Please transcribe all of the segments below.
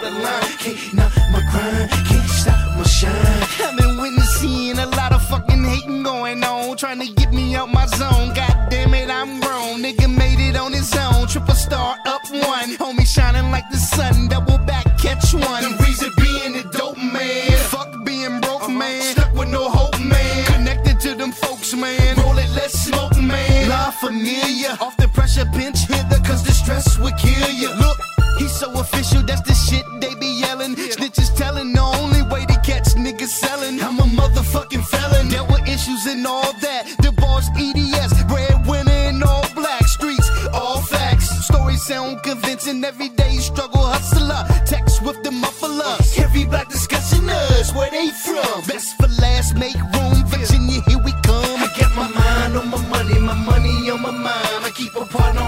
out of line. Can't knock my grind, can't stop my shine. I've been witnessing a lot of fucking hating going on, trying to get me out my zone. God damn it, I'm grown. Nigga made it on his own. Triple star up one. Homie shining like the sun. Double back, catch one. The reason being a dope man. Fuck being broke, uh-huh. man. Stuck with no hope, man. Connected to them folks, man. Roll it, let's smoke, man. La familiar. Off the pressure pinch hitter, cause the stress would kill you. Look. Convincing. Everyday struggle hustler. Text with the muffler. Every black discussing us, where they from? Best for last, make room. Virginia, here we come. I got my mind on my money, my money on my mind. I keep a partner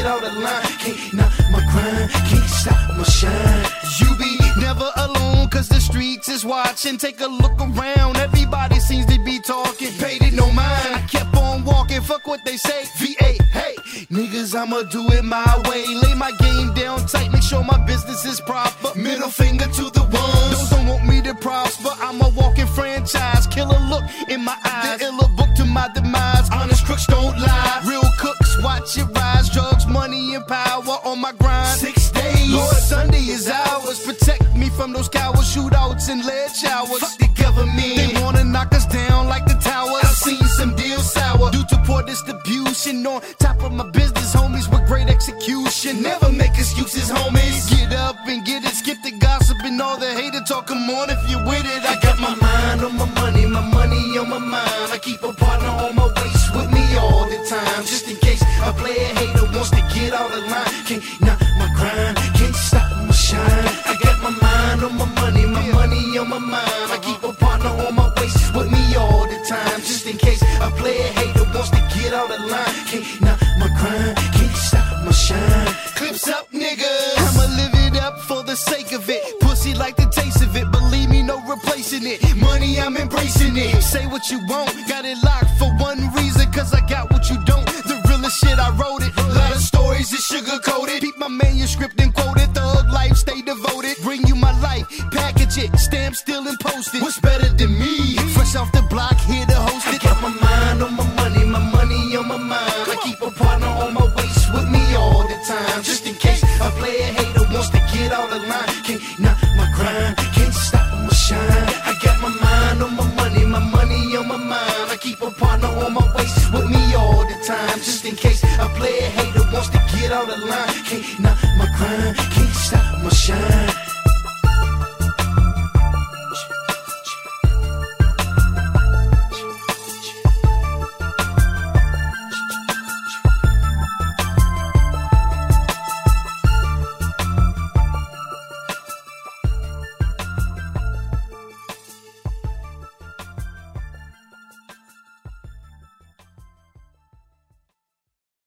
get out of line. Can't knock my grind, can't stop my shine. You be never alone, cause the streets is watching. Take a look around, everybody seems to be talking. Paid it no mind, I kept on walking, fuck what they say. VA, hey, niggas, I'ma do it my way. Lay my game down tight, make sure my business is proper. Middle finger to the ones. Those don't want me to prosper, I'm a walking franchise. Killer look in my eyes, power on my grind. Six days, Lord, Sunday is ours. Protect me from those cowards, shootouts, and lead showers. Fuck the government, they wanna knock us down like the towers. I've seen some deals sour due to poor distribution. On top of my business, homies with great execution. Never make excuses, homies. Get up and get it, skip the gossip and all the hater talk. Come on if you're with it. I got my mind on my money, my money on my mind. I keep a partner on my a player hater wants to get out of line. Can't knock my grind, can't stop my shine. Clips up, niggas. I'ma live it up for the sake of it. Pussy like the taste of it. Believe me, no replacing it. Money, I'm embracing it. Say what you want, got it locked for one reason, cause I got what you don't. The realest shit, I wrote it. A Lot of stories is sugar coated. Keep my manuscript and quoted. Thug life, stay devoted. Bring you my life, package it, stamp, still and post it. What's better than me? Grind, can't stop my shine. I got my mind on my money, my money on my mind. I keep a partner on my waist with me all the time, just in case a player hater wants to get out of line. Can't knock my grind, can't stop my shine.